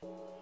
Thank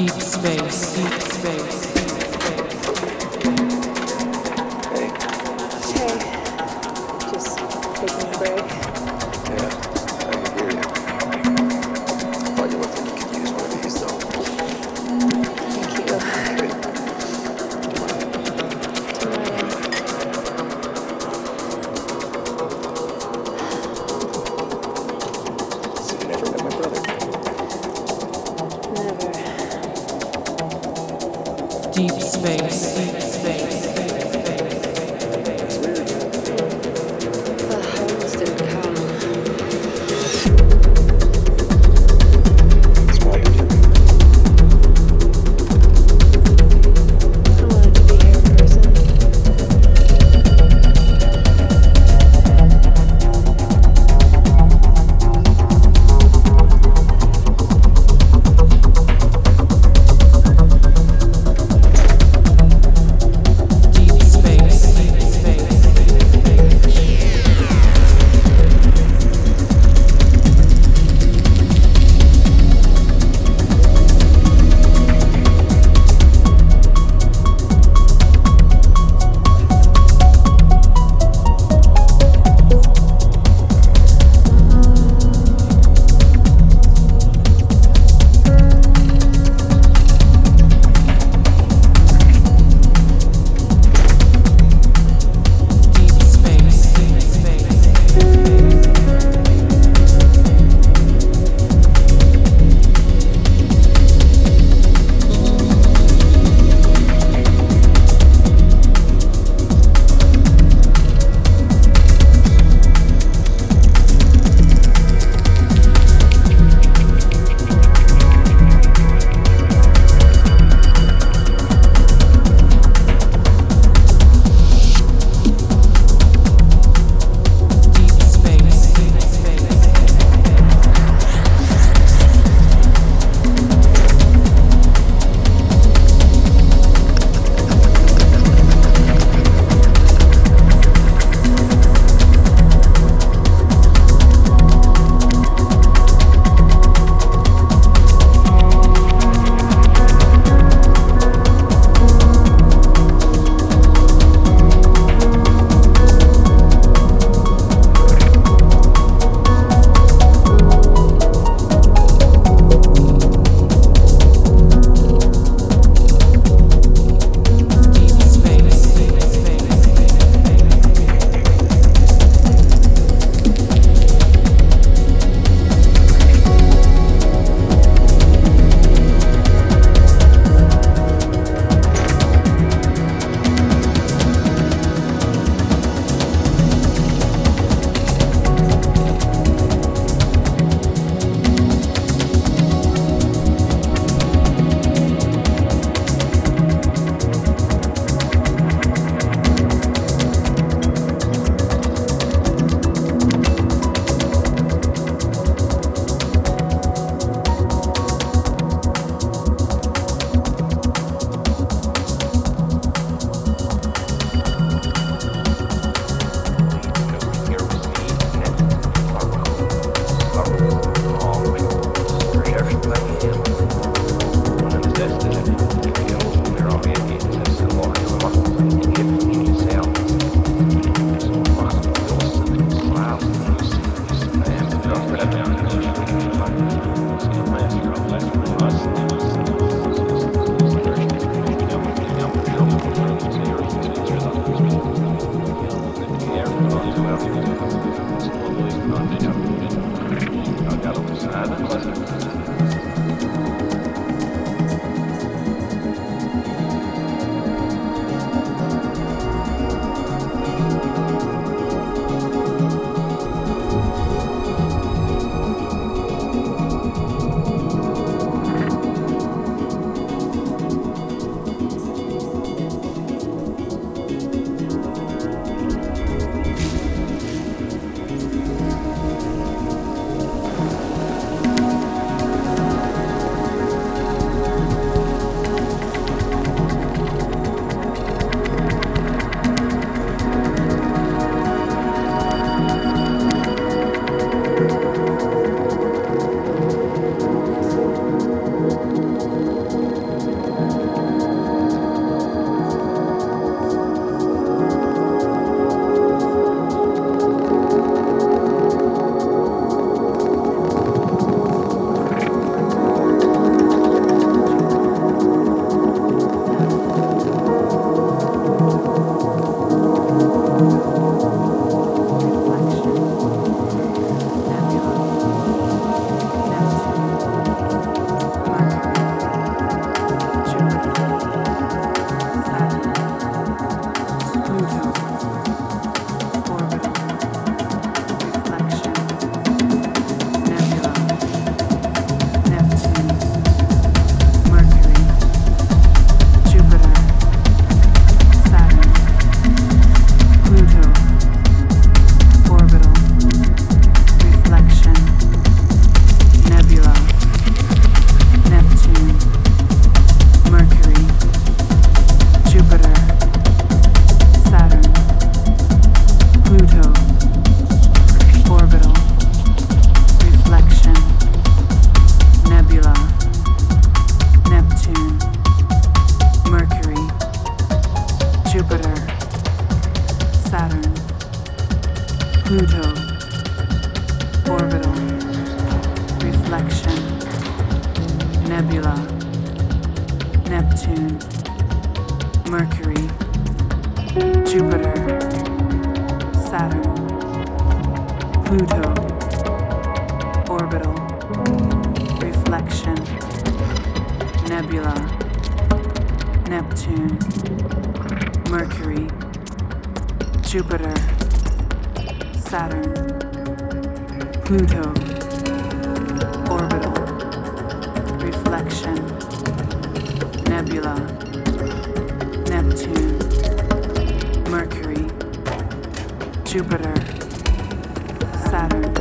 deep space, deep space. Jupiter, Saturn,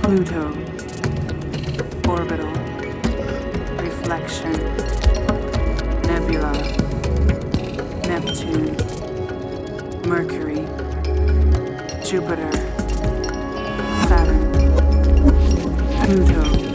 Pluto, orbital, reflection, nebula, Neptune, Mercury, Jupiter, Saturn, Pluto.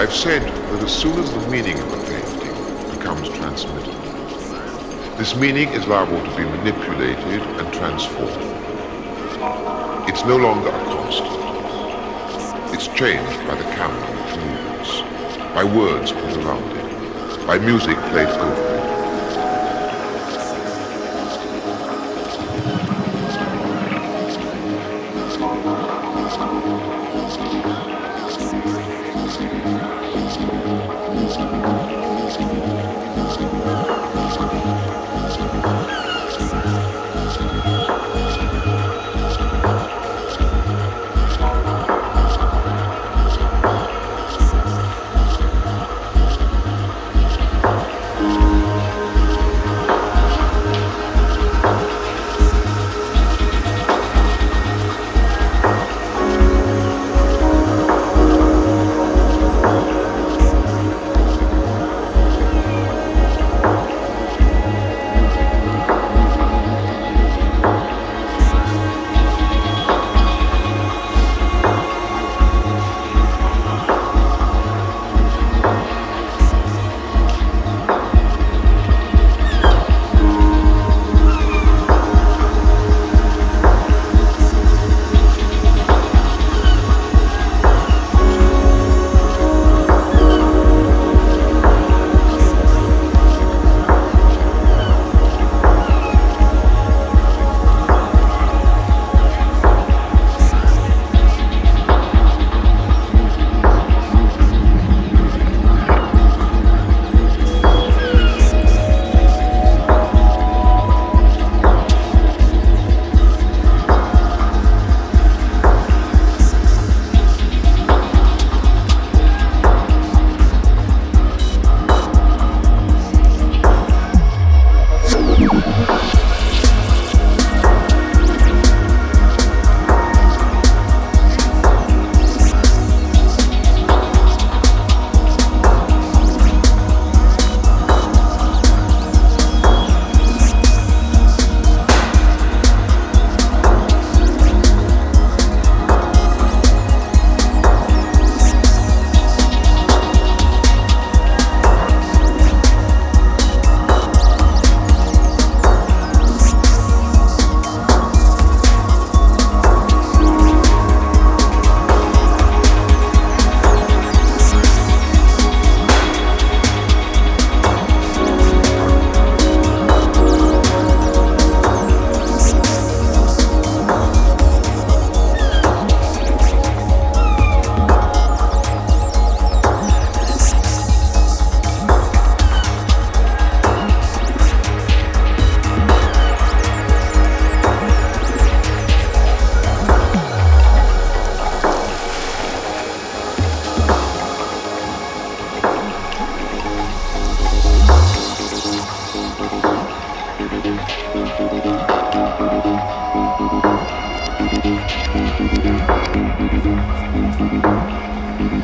I've said that as soon as the meaning of a painting becomes transmitted, this meaning is liable to be manipulated and transformed. It's no longer a constant. It's changed by the camera which moves, by words put around it, by music played over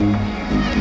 Música